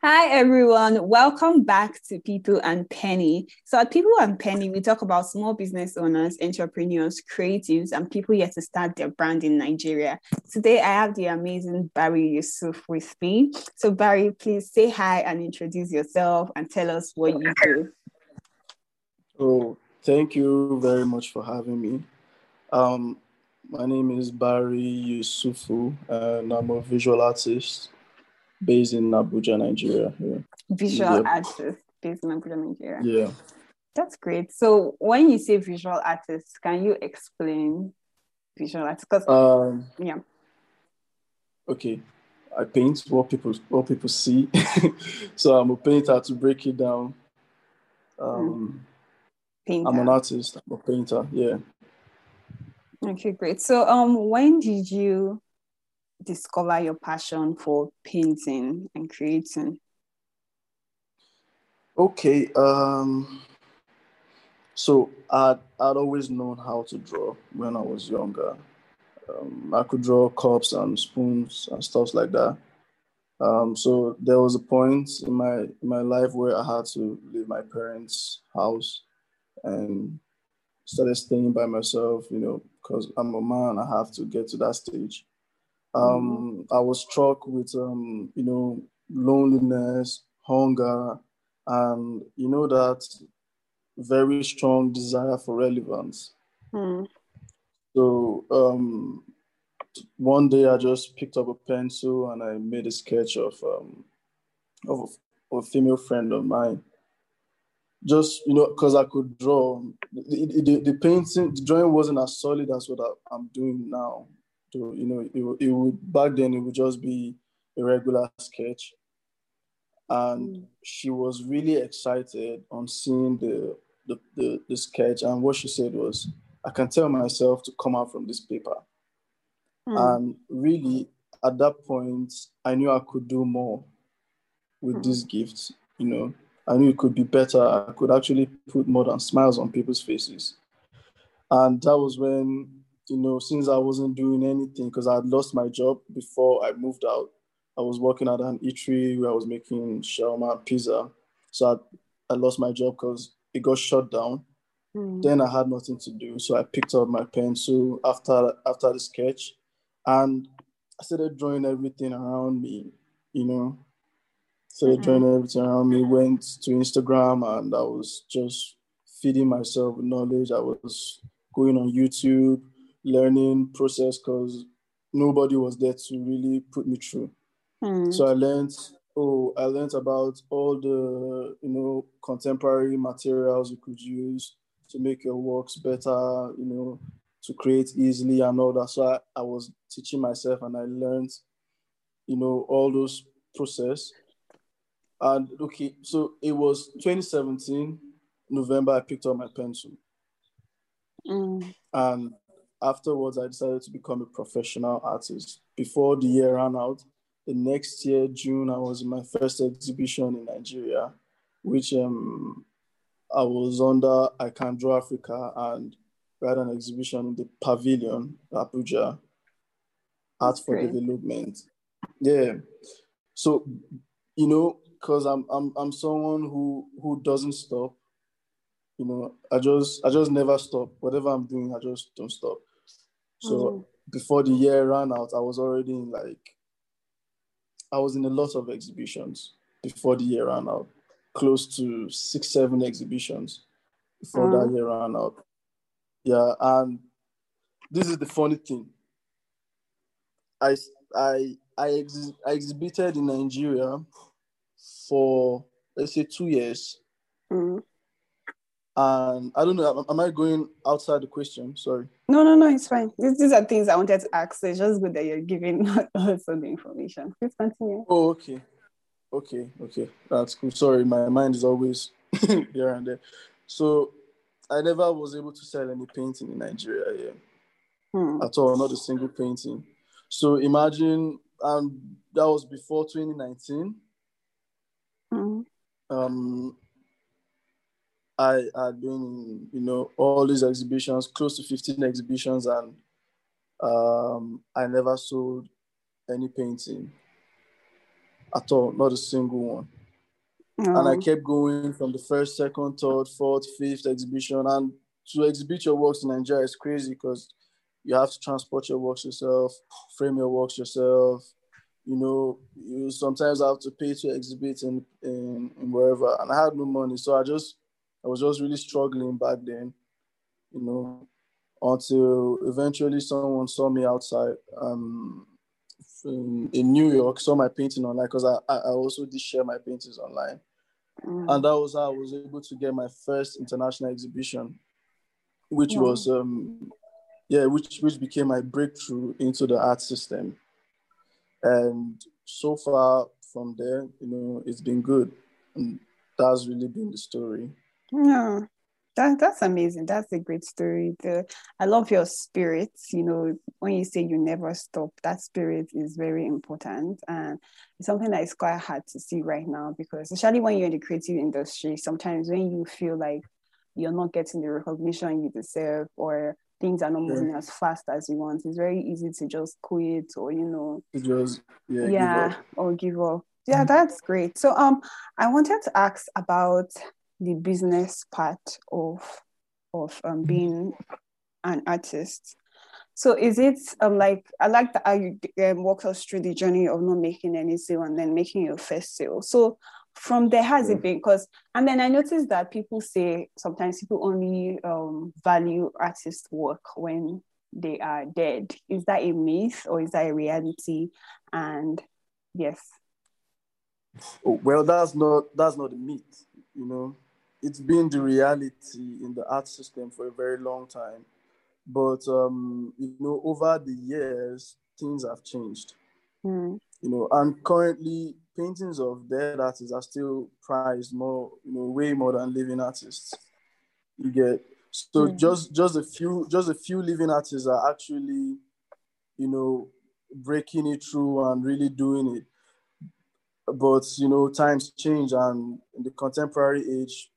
Hi, everyone. Welcome back to People and Penny. So, at People and Penny, we talk about small business owners, entrepreneurs, creatives, and people yet to start their brand in Nigeria. Today, I have the amazing Barry Yusuf with me. So, Barry, please say hi and introduce yourself and tell us what you do. Oh, thank you very much for having me. Um, my name is Barry Yusufu, and I'm a visual artist based in Abuja, Nigeria. Yeah. Visual yep. artist based in Abuja, Nigeria. Yeah. That's great. So when you say visual artist, can you explain visual artist? Because um, yeah. Okay. I paint what people what people see. so I'm a painter to break it down. Um, painter. I'm an artist, I'm a painter, yeah. Okay, great. So um when did you discover your passion for painting and creating? Okay, um, so I'd, I'd always known how to draw when I was younger. Um, I could draw cups and spoons and stuff like that. Um, so there was a point in my in my life where I had to leave my parents' house and started staying by myself. You know, because I'm a man, I have to get to that stage. Um, mm-hmm. I was struck with, um, you know, loneliness, hunger, and, you know, that very strong desire for relevance. Mm. So um, one day I just picked up a pencil and I made a sketch of, um, of, a, of a female friend of mine. Just, you know, because I could draw. The, the, the, painting, the drawing wasn't as solid as what I, I'm doing now to you know it, it would back then it would just be a regular sketch and mm. she was really excited on seeing the, the, the the sketch and what she said was i can tell myself to come out from this paper mm. and really at that point i knew i could do more with mm. this gift you know i knew it could be better i could actually put more than smiles on people's faces and that was when you know, since I wasn't doing anything because I had lost my job before I moved out. I was working at an eatery where I was making shawarma pizza. So I, I lost my job because it got shut down. Mm. Then I had nothing to do. So I picked up my pencil after after the sketch and I started drawing everything around me, you know. Started mm-hmm. drawing everything around me, went to Instagram and I was just feeding myself with knowledge. I was going on YouTube, learning process because nobody was there to really put me through. Hmm. So I learned oh I learned about all the you know contemporary materials you could use to make your works better, you know, to create easily and all that. So I, I was teaching myself and I learned, you know, all those process. And okay, so it was 2017, November, I picked up my pencil. Mm. And afterwards, I decided to become a professional artist. Before the year ran out, the next year, June, I was in my first exhibition in Nigeria, which um, I was under I Can Draw Africa, and we had an exhibition in the pavilion, Abuja, Art for great. Development. Yeah. So, you know, because I'm, I'm, I'm someone who, who doesn't stop you know i just i just never stop whatever i'm doing i just don't stop so mm. before the year ran out, I was already in like, I was in a lot of exhibitions before the year ran out, close to six, seven exhibitions before mm. that year ran out. Yeah, and this is the funny thing. I I I, ex- I exhibited in Nigeria for let's say two years. Mm. And I don't know, am I going outside the question? Sorry. No, no, no, it's fine. These, these are things I wanted to ask. So it's just good that you're giving also the information. Please continue. Oh, okay. Okay, okay. That's cool. Sorry, my mind is always here and there. So I never was able to sell any painting in Nigeria yeah. Hmm. At all, not a single painting. So imagine um that was before 2019. Hmm. Um I had been you know, all these exhibitions, close to 15 exhibitions, and um, I never sold any painting. at all, not a single one. And I kept going from the first, second, third, fourth, fifth exhibition. And to exhibit your works in Nigeria is crazy because you have to transport your works yourself, frame your works yourself. You know, you sometimes have to pay to exhibit in, in, in wherever. And I had no money. So I just, I was just really struggling back then, you know, until eventually someone saw me outside um, in, in New York, saw my painting online because I, I also did share my paintings online. Mm. And that was how I was able to get my first international exhibition, which yeah. was um yeah, which which became my breakthrough into the art system. And so far from there, you know, it's been good. And that's really been the story. Yeah. That, that's amazing. That's a great story. The, I love your spirit. You know, when you say you never stop, that spirit is very important. And it's something that is quite hard to see right now because, especially when you're in the creative industry, sometimes when you feel like you're not getting the recognition you deserve or things are not moving yeah. as fast as you want, it's very easy to just quit or, you know, just, yeah, yeah give or give up. Yeah, that's great. So, um, I wanted to ask about the business part of of um, being an artist. So is it um, like I like that you um, walked us through the journey of not making any sale and then making your first sale. So from there has it been because and then I noticed that people say sometimes people only um, value artist work when they are dead. Is that a myth or is that a reality? And yes. Oh, well, that's not that's not a myth. You know, it's been the reality in the art system for a very long time. But um, you know, over the years, things have changed. Mm. You know, and currently paintings of dead artists are still prized more, you know, way more than living artists. You get so mm. just just a few just a few living artists are actually, you know, breaking it through and really doing it. But you know, times change, and in the contemporary age,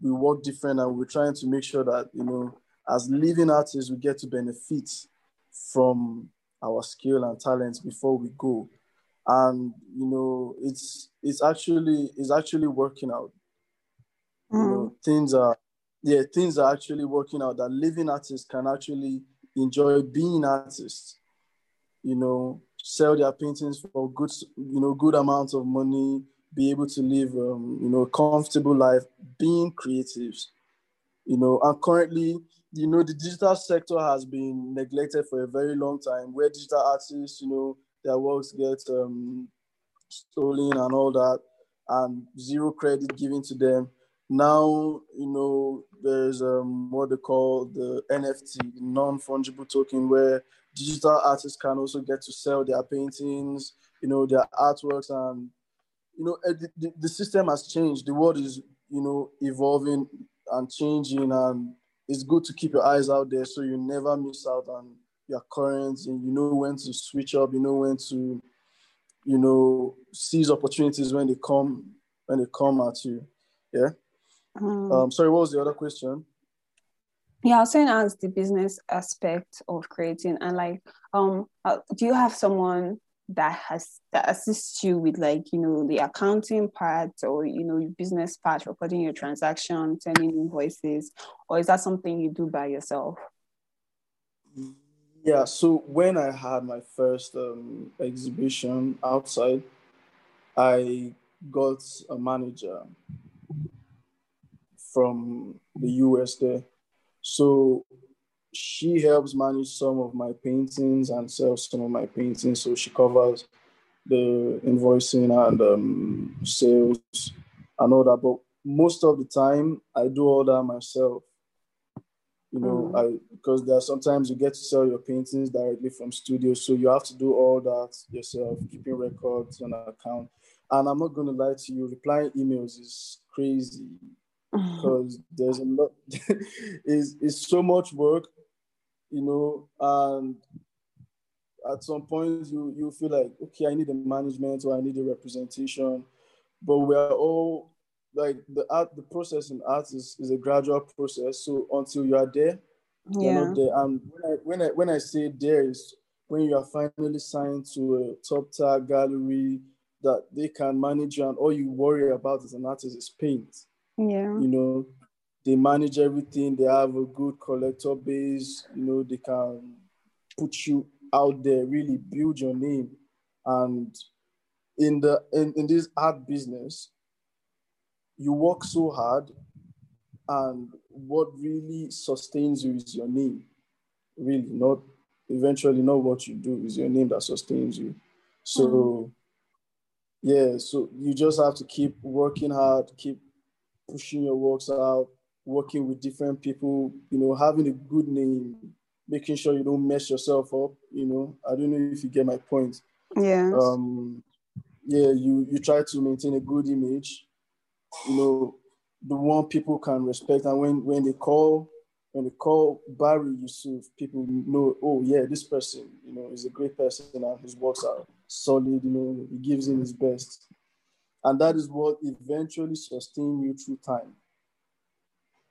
we work different and we're trying to make sure that you know as living artists we get to benefit from our skill and talents before we go and you know it's it's actually it's actually working out mm. you know mm. things are yeah things are actually working out that living artists can actually enjoy being artists you know sell their paintings for good you know good amounts of money be able to live, um, you know, a comfortable life, being creatives, you know, and currently, you know, the digital sector has been neglected for a very long time, where digital artists, you know, their works get um, stolen and all that, and zero credit given to them. Now, you know, there's um, what they call the NFT, non fungible token, where digital artists can also get to sell their paintings, you know, their artworks, and you know, eh, the, the, system has changed. The world is, you know, evolving and changing, and it's good to keep your eyes out there so you never miss out on your currents and you know when to switch up, you know when to, you know, seize opportunities when they come when they come at you. Yeah. Um, um sorry, what was the other question? Yeah, I was saying as the business aspect of creating and like um uh, do you have someone that has that assists you with like you know the accounting part or you know your business part recording your transaction sending invoices or is that something you do by yourself? Yeah so when i had my first um, exhibition outside i got a manager from the us there. So she helps manage some of my paintings and sells some of my paintings. So she covers the invoicing and um, sales and all that. But most of the time, I do all that myself. You know, mm. I because there are sometimes you get to sell your paintings directly from studio, so you have to do all that yourself, keeping records on an account. And I'm not going to lie to you, replying emails is crazy because there's a lot. is it's so much work you know, and at some point you you feel like okay, I need a management or I need a representation, but we're all like the art, the process in art is, is a gradual process. So until you are there, yeah. you're not there. And when I when I when I say there is when you are finally signed to a top tier gallery, that they can manage you and all you worry about as an artist is paint. Yeah. You know, they manage everything, they have a good collector base, you know, they can put you out there, really build your name. And in the in, in this art business, you work so hard and what really sustains you is your name. Really, not eventually not what you do, is your name that sustains you. So mm. yeah, so you just have to keep working hard, keep pushing your works out, working with different people, you know, having a good name, making sure you don't mess yourself up, you know. I don't know if you get my point. Yeah. Um yeah, you you try to maintain a good image, you know, the one people can respect. And when when they call when they call Barry Yusuf, people know, oh yeah, this person, you know, is a great person and his works are solid, you know, he gives in his best. And that is what eventually sustain you through time.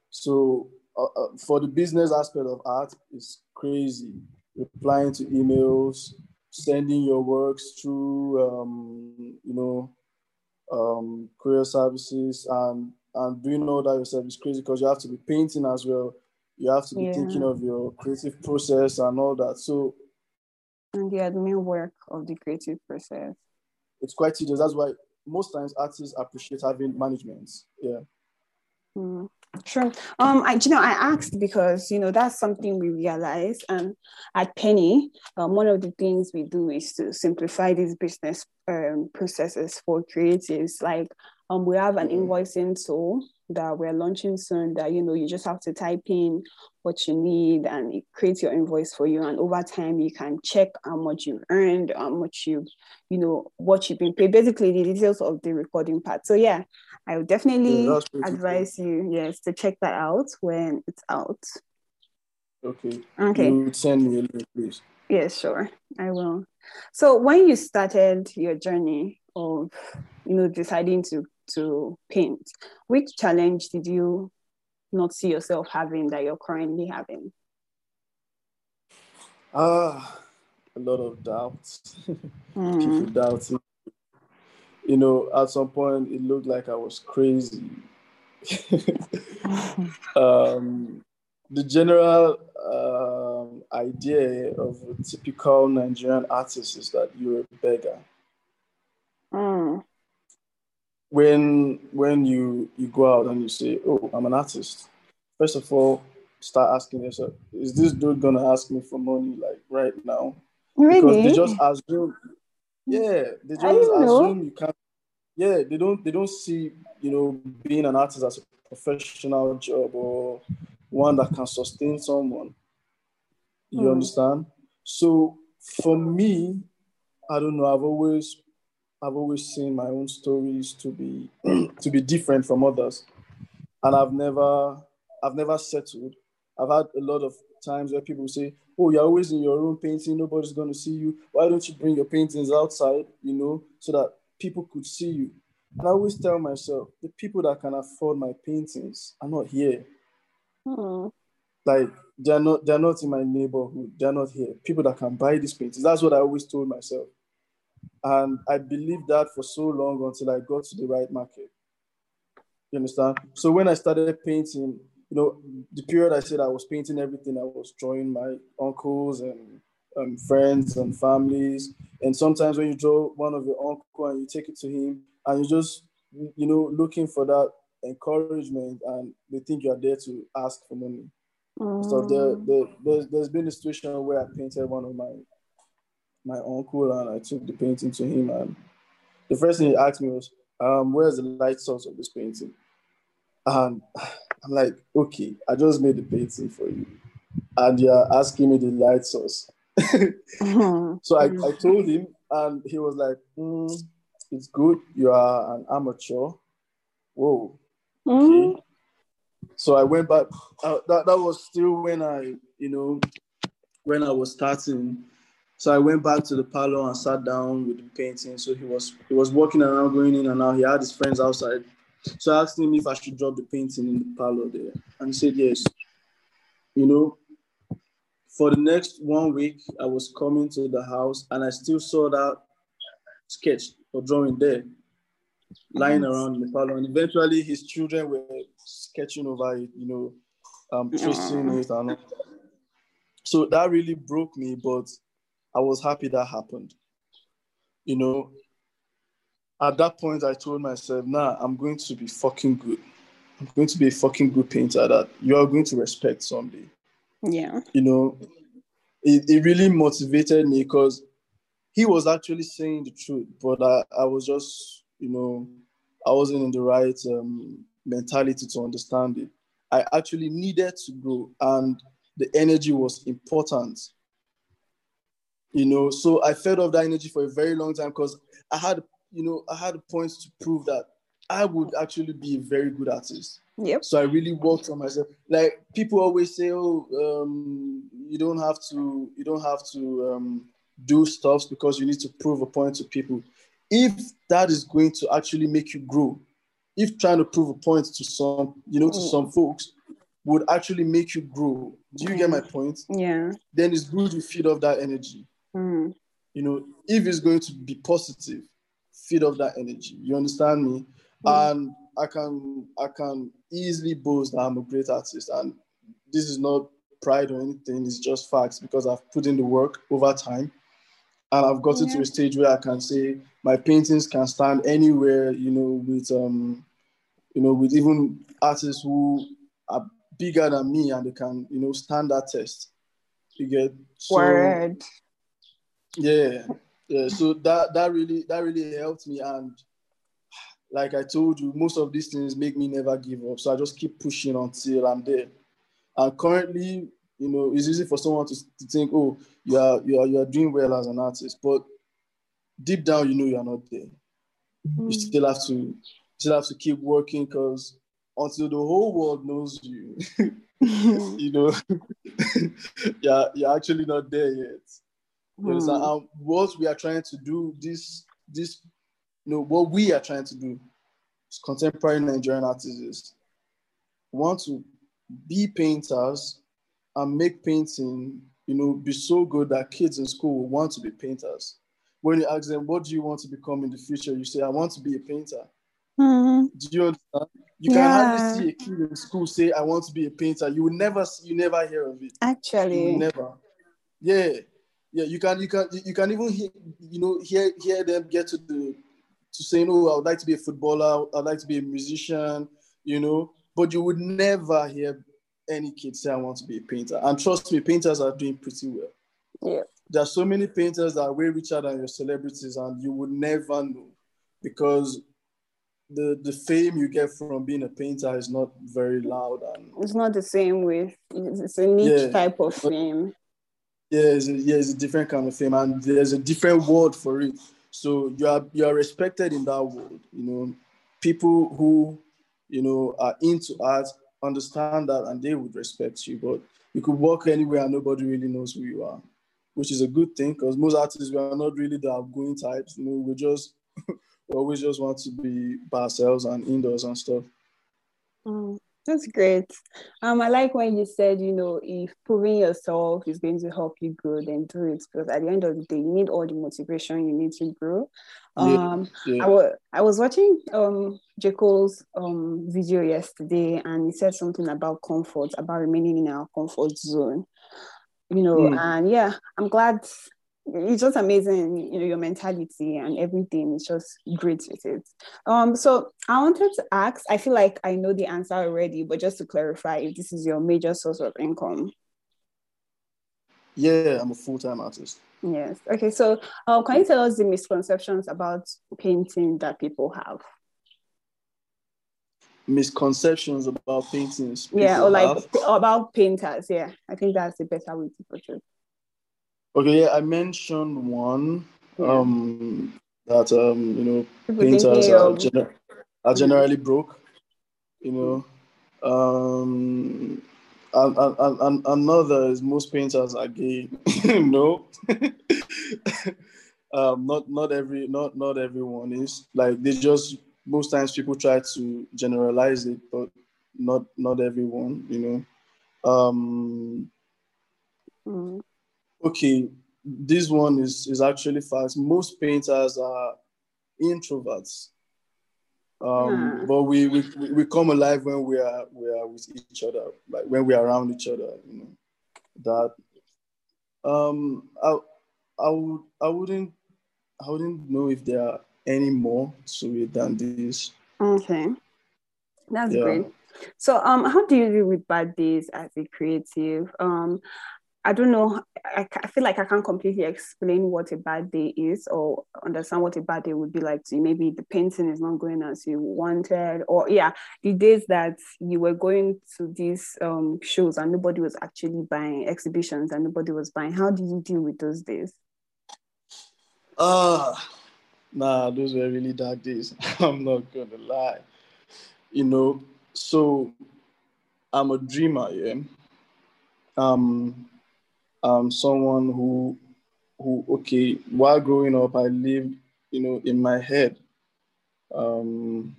So uh, uh, for the business aspect of art, it's crazy. Replying to emails, sending your works through, um, you know, um, career services, and and doing all that yourself is crazy because you have to be painting as well. You have to be yeah. thinking of your creative process and all that. So, and the admin work of the creative process. It's quite tedious. That's why most times artists appreciate having management. Yeah. Mm. Sure. Um, I, you know, I asked because you know that's something we realize, and at Penny, um, one of the things we do is to simplify these business um, processes for creatives. Like, um, we have an mm-hmm. invoicing tool that we're launching soon that you know you just have to type in what you need and it creates your invoice for you. And over time you can check how much you've earned how much you you know what you've been paid basically the details of the recording part. So yeah i would definitely yeah, advise cool. you yes to check that out when it's out. Okay. Okay. You send me a link please. Yes sure. I will. So when you started your journey of you know deciding to to paint. Which challenge did you not see yourself having that you're currently having? Ah, uh, a lot of doubts. Mm. People doubting. You know, at some point it looked like I was crazy. um, the general um, idea of a typical Nigerian artist is that you're a beggar. Mm when when you you go out and you say, "Oh, I'm an artist," first of all, start asking yourself, "Is this dude gonna ask me for money like right now?" Really? Because they just assume, yeah, they just assume know. you can't. Yeah, they don't they don't see you know being an artist as a professional job or one that can sustain someone. You mm. understand? So for me, I don't know. I've always I've always seen my own stories to be to be different from others, and I've never I've never settled. I've had a lot of times where people say, "Oh, you're always in your room painting. Nobody's going to see you. Why don't you bring your paintings outside? You know, so that people could see you." And I always tell myself, the people that can afford my paintings are not here. Hmm. Like they're not they're not in my neighborhood. They're not here. People that can buy these paintings. That's what I always told myself. And I believed that for so long until I got to the right market. You understand? So when I started painting, you know, the period I said I was painting everything, I was drawing my uncles and um, friends and families. And sometimes when you draw one of your uncle and you take it to him, and you just, you know, looking for that encouragement, and they think you are there to ask for money. Mm. So there, there, there's, there's been a situation where I painted one of my my uncle and I took the painting to him. And the first thing he asked me was, um, where's the light source of this painting? And I'm like, okay, I just made the painting for you. And you're asking me the light source. mm-hmm. So I, I told him, and he was like, mm, it's good. You are an amateur. Whoa. Mm-hmm. Okay. So I went back. Uh, that, that was still when I, you know, when I was starting so I went back to the parlor and sat down with the painting. So he was he was walking around, going in and out. He had his friends outside. So I asked him if I should drop the painting in the parlor there, and he said yes. You know, for the next one week, I was coming to the house and I still saw that sketch or drawing there, lying yes. around in the parlor. And eventually his children were sketching over it, you know, um, tracing it and all. So that really broke me, but I was happy that happened. You know, at that point I told myself, nah, I'm going to be fucking good. I'm going to be a fucking good painter that you are going to respect someday. Yeah. You know, it, it really motivated me because he was actually saying the truth, but I, I was just, you know, I wasn't in the right um, mentality to understand it. I actually needed to grow, and the energy was important. You know, so I fed off that energy for a very long time because I had, you know, I had points to prove that I would actually be a very good artist. Yep. So I really worked on myself. Like people always say, "Oh, um, you don't have to, you don't have to um, do stuff because you need to prove a point to people." If that is going to actually make you grow, if trying to prove a point to some, you know, to mm. some folks would actually make you grow. Do you mm. get my point? Yeah. Then it's good to feed off that energy. Mm. You know, if it's going to be positive, feed off that energy. You understand me? Mm. And I can I can easily boast that I'm a great artist. And this is not pride or anything, it's just facts because I've put in the work over time. And I've gotten yeah. to a stage where I can say my paintings can stand anywhere, you know, with um, you know, with even artists who are bigger than me and they can, you know, stand that test. You get so, word. Yeah, yeah. So that that really that really helped me and like I told you, most of these things make me never give up. So I just keep pushing until I'm there. And currently, you know, it's easy for someone to, to think, oh, you are, you, are, you are doing well as an artist. But deep down, you know you are not there. Mm. You still have to still have to keep working because until the whole world knows you, you know, yeah, you're actually not there yet. Mm. Um, what we are trying to do, this this you know, what we are trying to do as contemporary Nigerian artists want to be painters and make painting, you know, be so good that kids in school will want to be painters. When you ask them, what do you want to become in the future? You say, I want to be a painter. Mm-hmm. Do you understand? You yeah. can hardly see a kid in school say, I want to be a painter. You will never see, you never hear of it. Actually. never. Yeah. Yeah, you can you can you can even hear you know hear hear them get to the to saying, oh, I would like to be a footballer, I'd like to be a musician, you know, but you would never hear any kid say, I want to be a painter. And trust me, painters are doing pretty well. Yeah. There are so many painters that are way richer than your celebrities, and you would never know because the the fame you get from being a painter is not very loud and it's not the same with it's a niche yeah, type of fame. Yeah, it's a, yeah, it's a different kind of fame, and there's a different world for it. So you are you are respected in that world. You know, people who you know are into art understand that and they would respect you. But you could walk anywhere and nobody really knows who you are, which is a good thing because most artists we are not really the outgoing types. You know, we just we always just want to be by ourselves and indoors and stuff. Mm. That's great. Um, I like when you said, you know, if proving yourself is going to help you grow, then do it. Because at the end of the day, you need all the motivation you need to grow. Um, yeah, yeah. I, w- I was watching um J. Cole's um video yesterday, and he said something about comfort, about remaining in our comfort zone. You know, mm. and yeah, I'm glad it's just amazing, you know, your mentality and everything is just great with it. Um, so I wanted to ask, I feel like I know the answer already, but just to clarify, if this is your major source of income. Yeah, I'm a full-time artist. Yes. Okay. So, uh, can you tell us the misconceptions about painting that people have? Misconceptions about paintings. Yeah, or like have? about painters. Yeah, I think that's the better way to put it. Okay, yeah, I mentioned one um, that um, you know painters are, gener- are generally broke. You know, um, and, and, and another is most painters are gay. no, um, not not every not not everyone is like they just most times people try to generalize it, but not not everyone. You know. Um, mm okay, this one is is actually fast. Most painters are introverts. Um, but we, we we come alive when we are we are with each other, like when we are around each other. You know, that um, I I would I wouldn't I wouldn't know if there are any more to it than this. Okay, that's yeah. great. So, um, how do you deal with bad days as a creative? Um, I don't know. I, I feel like I can't completely explain what a bad day is or understand what a bad day would be like to you. Maybe the painting is not going as you wanted, or yeah, the days that you were going to these um, shows and nobody was actually buying exhibitions and nobody was buying. How did you deal with those days? Uh nah, those were really dark days. I'm not gonna lie. You know, so I'm a dreamer, yeah. Um um, someone who, who, okay, while growing up, I lived, you know, in my head. Um,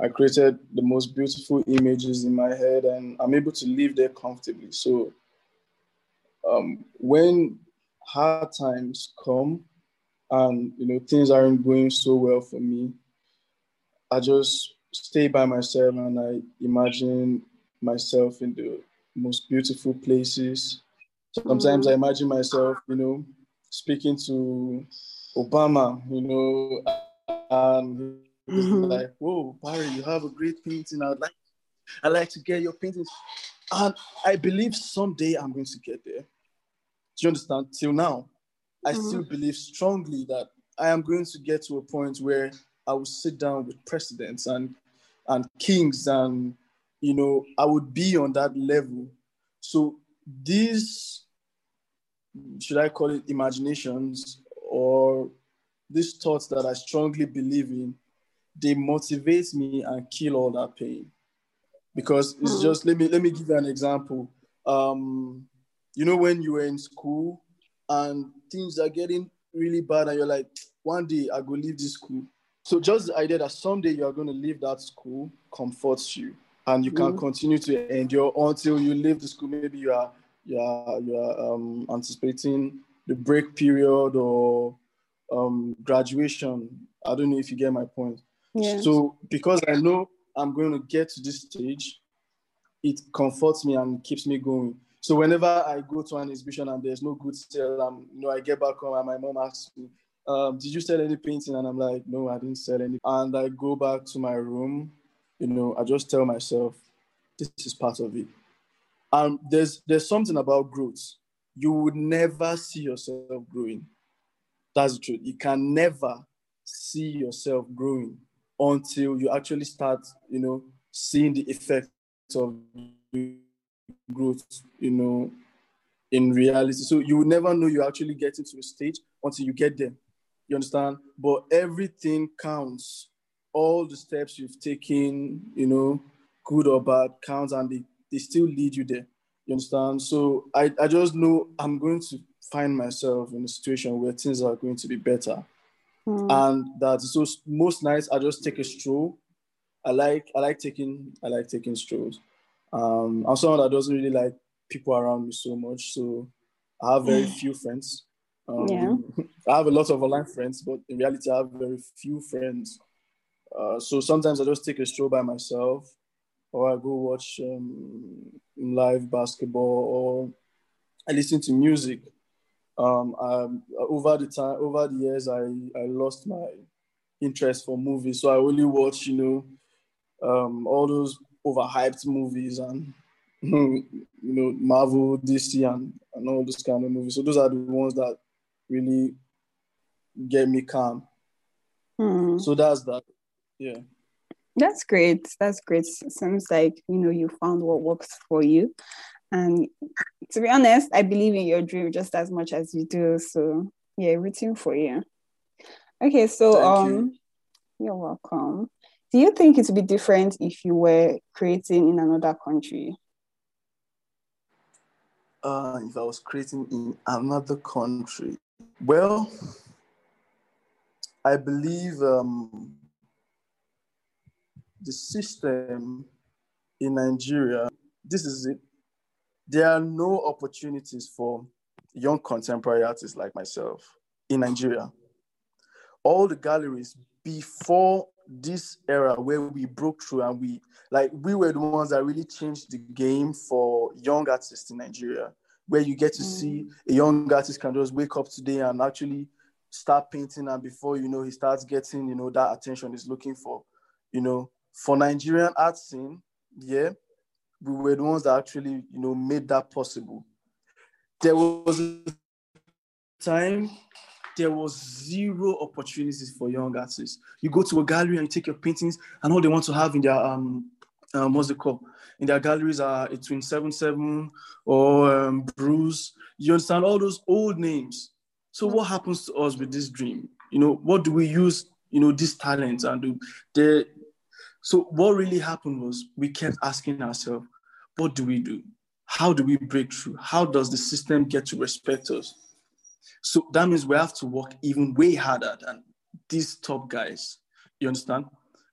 I created the most beautiful images in my head, and I'm able to live there comfortably. So, um, when hard times come, and you know things aren't going so well for me, I just stay by myself and I imagine myself in the most beautiful places Sometimes. I imagine myself, you know, speaking to Obama, you know, and mm-hmm. like, whoa, Barry, you have a great painting. I'd like, I like to get your paintings. And I believe someday I'm going to get there. Do you understand? Till now, I mm-hmm. still believe strongly that I am going to get to a point where I will sit down with presidents and and kings and you know I would be on that level. So these should I call it imaginations or these thoughts that I strongly believe in, they motivate me and kill all that pain. Because it's hmm. just let me let me give you an example. Um, you know when you were in school and things are getting really bad and you're like, one day I go leave this school. So just the idea that someday you are going to leave that school comforts you and you can mm. continue to endure until you leave the school. Maybe you are you're you're um, anticipating the break period or um, graduation. I don't know if you get my point. Yeah. So because I know I'm going to get to this stage, it comforts me and keeps me going. So whenever I go to an exhibition and there's no good sale, um, you know, I get back home and my mom asks me, um, "Did you sell any painting?" And I'm like, "No, I didn't sell any." And I go back to my room. You know, I just tell myself, "This is part of it." And there's there's something about growth. You would never see yourself growing. That's the truth. You can never see yourself growing until you actually start, you know, seeing the effect of growth, you know, in reality. So you will never know you're actually getting to a stage until you get there. You understand? But everything counts. All the steps you've taken, you know, good or bad, counts and they they still lead you there. You understand? So I, I just know I'm going to find myself in a situation where things are going to be better. Mm. And that so most nights I just take a stroll. I like I like taking I like taking strolls. Um, I'm someone that doesn't really like people around me so much. So I have very few friends. Um, yeah. I have a lot of online friends, but in reality, I have very few friends. Uh, so sometimes I just take a stroll by myself or I go watch um, live basketball, or I listen to music. Um, um, over the time, over the years, I, I lost my interest for movies, so I only watch, you know, um, all those overhyped movies and you know Marvel, DC, and, and all those kind of movies. So those are the ones that really get me calm. Hmm. So that's that. Yeah. That's great. That's great. Seems like you know you found what works for you. And to be honest, I believe in your dream just as much as you do. So yeah, rooting for you. Okay, so Thank um you. you're welcome. Do you think it would be different if you were creating in another country? Uh, if I was creating in another country, well, I believe um, the system in Nigeria, this is it. There are no opportunities for young contemporary artists like myself in Nigeria. All the galleries before this era where we broke through and we like we were the ones that really changed the game for young artists in Nigeria, where you get to mm. see a young artist can just wake up today and actually start painting, and before you know, he starts getting you know that attention he's looking for. You know, for Nigerian art scene, yeah, we were the ones that actually you know made that possible. There was a time there was zero opportunities for young artists. You go to a gallery and you take your paintings, and all they want to have in their um, um what's it called? In their galleries are Twins Seven Seven or um, Bruce. You understand all those old names. So what happens to us with this dream? You know, what do we use? You know, this talent and do the. So what really happened was we kept asking ourselves, what do we do? How do we break through? How does the system get to respect us? So that means we have to work even way harder than these top guys. You understand?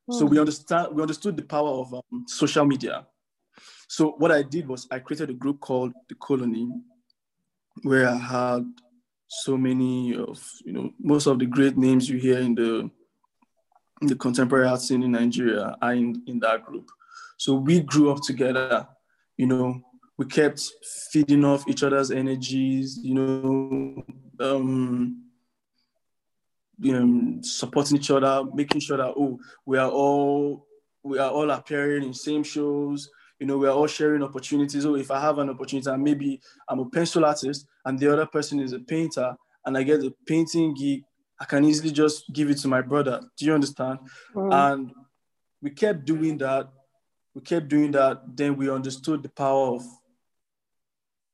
Mm. So we hmm. understand we understood the power of um, social media. So what I did was I created a group called the Colony, where I had so many of you know most of the great names you hear in the the contemporary art scene in Nigeria are in, in that group. So we grew up together, you know, we kept feeding off each other's energies, you know, um, you know, supporting each other, making sure that oh, we are all we are all appearing in same shows. You know, we are all sharing opportunities. Oh, if I have an opportunity, and maybe I'm a pencil artist, and the other person is a painter, and I get a painting gig, I can easily just give it to my brother. Do you understand? Mm. And we kept doing that. We kept doing that. Then we understood the power of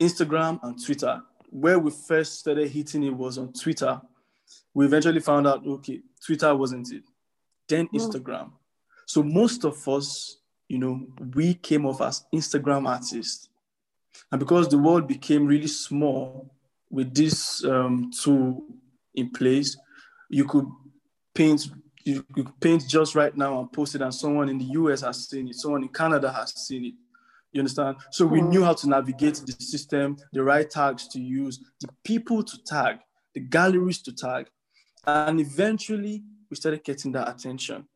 Instagram and Twitter. Where we first started hitting it was on Twitter. We eventually found out, okay, Twitter wasn't it. Then hmm. Instagram. So most of us, you know, we came off as Instagram artists. And because the world became really small with this um, tool in place, you could paint you could paint just right now and post it, and someone in the US has seen it, someone in Canada has seen it. You understand? So we knew how to navigate the system, the right tags to use, the people to tag, the galleries to tag. And eventually we started getting that attention.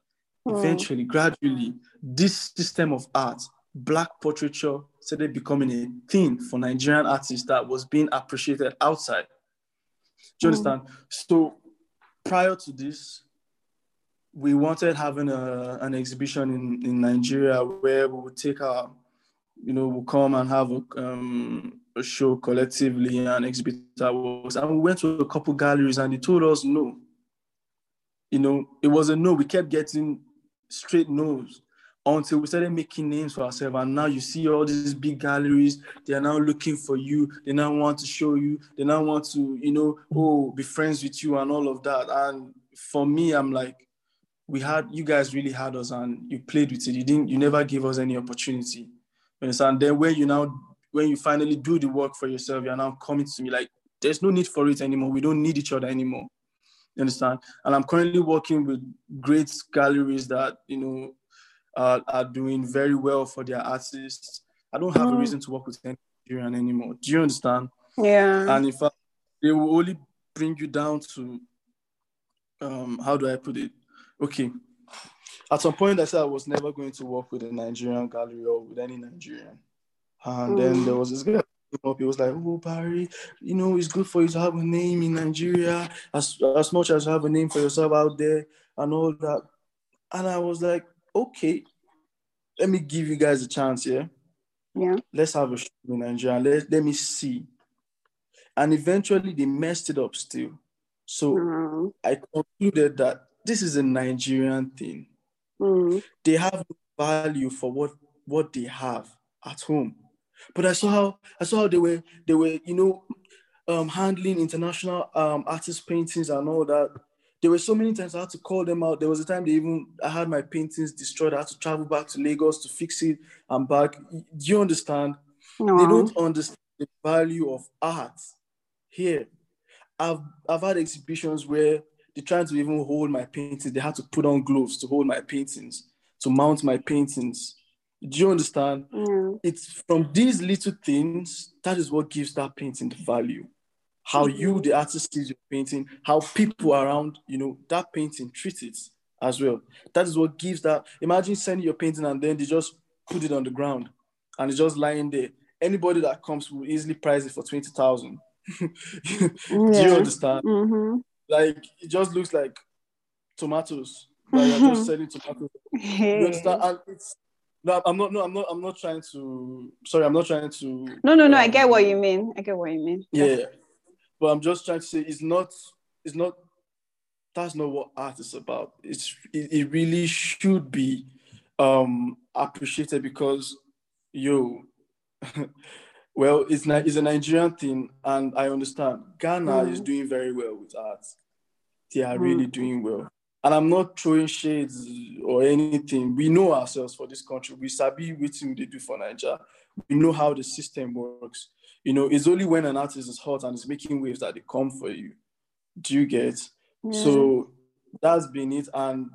Mm. Eventually, gradually, this system of art, black portraiture, started becoming a thing for Nigerian artists that was being appreciated outside. Do you mm. understand? So prior to this, we wanted having a, an exhibition in, in Nigeria where we would take our you know, we'll come and have a, um, a show collectively and exhibit our works. And we went to a couple galleries and they told us no. You know, it was a no. We kept getting straight no's until we started making names for ourselves. And now you see all these big galleries, they are now looking for you. They now want to show you. They now want to, you know, oh, be friends with you and all of that. And for me, I'm like, we had you guys really had us and you played with it. You didn't, you never gave us any opportunity understand? Then when you now when you finally do the work for yourself, you're now coming to me like there's no need for it anymore. We don't need each other anymore. You understand? And I'm currently working with great galleries that you know uh, are doing very well for their artists. I don't have mm. a reason to work with any Nigerian anymore. Do you understand? Yeah. And in fact, they will only bring you down to um, how do I put it? Okay, at some point I said I was never going to work with a Nigerian gallery or with any Nigerian. And mm. then there was this guy up, he was like, Oh Barry, you know, it's good for you to have a name in Nigeria as, as much as you have a name for yourself out there and all that. And I was like, okay, let me give you guys a chance, yeah? Yeah. Let's have a show in Nigeria. Let, let me see. And eventually they messed it up still. So mm. I concluded that this is a Nigerian thing. Mm. They have value for what what they have at home. But I saw how I saw how they were they were you know um, handling international um, artist paintings and all that. There were so many times I had to call them out. There was a time they even I had my paintings destroyed. I had to travel back to Lagos to fix it and back. Do you understand? No. They don't understand the value of art here. I've I've had exhibitions where they're trying to even hold my paintings. They had to put on gloves to hold my paintings, to mount my paintings. Do you understand? Mm. It's from these little things that is what gives that painting the value. How mm-hmm. you, the artist, sees your painting, how people around, you know, that painting treat it as well. That is what gives that. Imagine sending your painting and then they just put it on the ground and it's just lying there. Anybody that comes will easily price it for 20,000. Do you understand? Mm-hmm. Like, it just looks like tomatoes. Like you're just selling tomatoes. Hey. You understand? And it's no, I'm not. No, I'm not. I'm not trying to. Sorry, I'm not trying to. No, no, no. I um, get what you mean. I get what you mean. Yeah, but I'm just trying to say it's not. It's not. That's not what art is about. It's. It, it really should be um appreciated because, yo, well, it's. It's a Nigerian thing, and I understand. Ghana is Mm. doing very well with art. They are Mm. really doing well. And I'm not throwing shades or anything. We know ourselves for this country. We sabi what they do for Nigeria. We know how the system works. You know, it's only when an artist is hot and is making waves that they come for you. Do you get? Yeah. So that's been it. And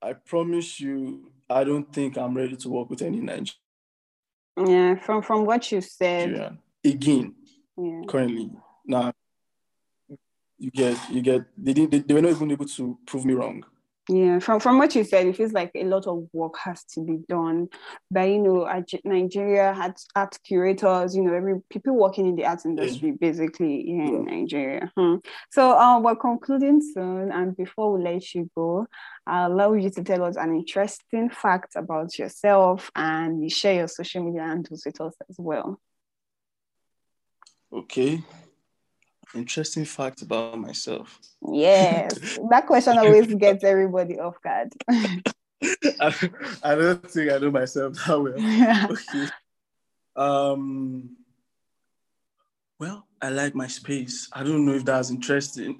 I promise you, I don't think I'm ready to work with any Nigerian. yeah. From from what you said. Nigerian again Yeah. currently. Now, you get, you get. They didn't. They, they were not even able to prove me wrong. Yeah, from from what you said, it feels like a lot of work has to be done. But you know, Nigeria had art curators. You know, every people working in the arts industry, basically here in Nigeria. Hmm. So, um, we're concluding soon, and before we let you go, I'll allow you to tell us an interesting fact about yourself, and you share your social media handles with us as well. Okay. Interesting fact about myself. Yes, that question always gets everybody off guard. I, I don't think I know myself that well. Okay. Um. Well, I like my space. I don't know if that's interesting.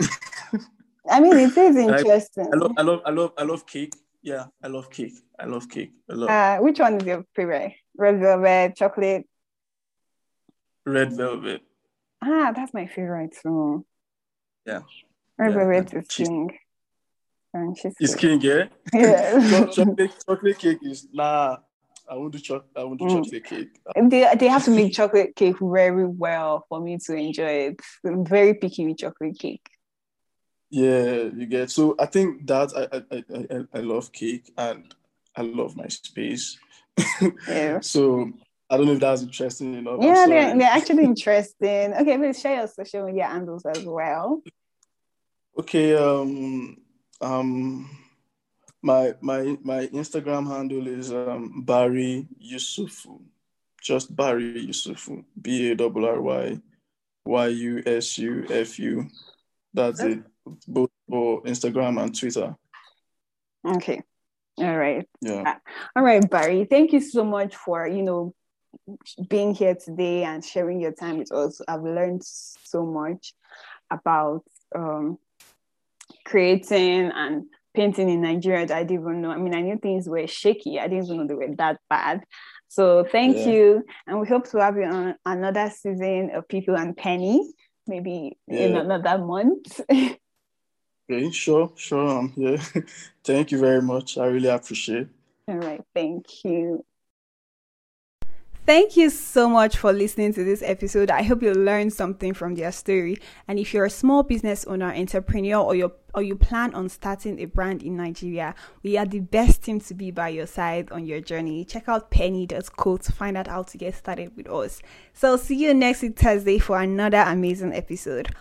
I mean, it is interesting. I love, I love, I love, I love cake. Yeah, I love cake. I love cake a lot. Uh, which one is your favorite? Red velvet, chocolate. Red velvet. Ah, that's my favorite too. Yeah. Red Yeah, is cheese- king. And she's It's king, yeah. Yeah. Chocolate, chocolate cake is nah. I won't do chocolate. I won't do Mm. chocolate cake. They, they have to make chocolate cake very well for me to enjoy it. I'm very picky with chocolate cake. Yeah, you get. So I think that I, I, I- I love cake and I love my space. Yeah. So I don't know if that was interesting enough. Yeah, they're, they're actually interesting. Okay, please share your social media handles as well. Okay. Um. Um. My my my Instagram handle is um Barry Yusufu. Just Barry Yusufu. B A R R Y Y U S U F U. That's it. Both for Instagram and Twitter. Okay. All right. Yeah. All right, Barry. Thank you so much for, you know, being here today and sharing your time with us. I've learned so much about um, creating and painting in Nigeria that I didn't even know. I mean, I knew things were shaky. I didn't even know they were that bad. So thank Yeah. you. And we hope to have you on another season of People and Penny, maybe in another month. Okay, sure, sure. Um, yeah. Thank you very much. I really appreciate. All right. Thank you. Thank you so much for listening to this episode. I hope you learned something from their story. And if you're a small business owner, entrepreneur, or you or you plan on starting a brand in Nigeria, we are the best team to be by your side on your journey. Check out penny.co to find out how to get started with us. So see you next week Thursday for another amazing episode.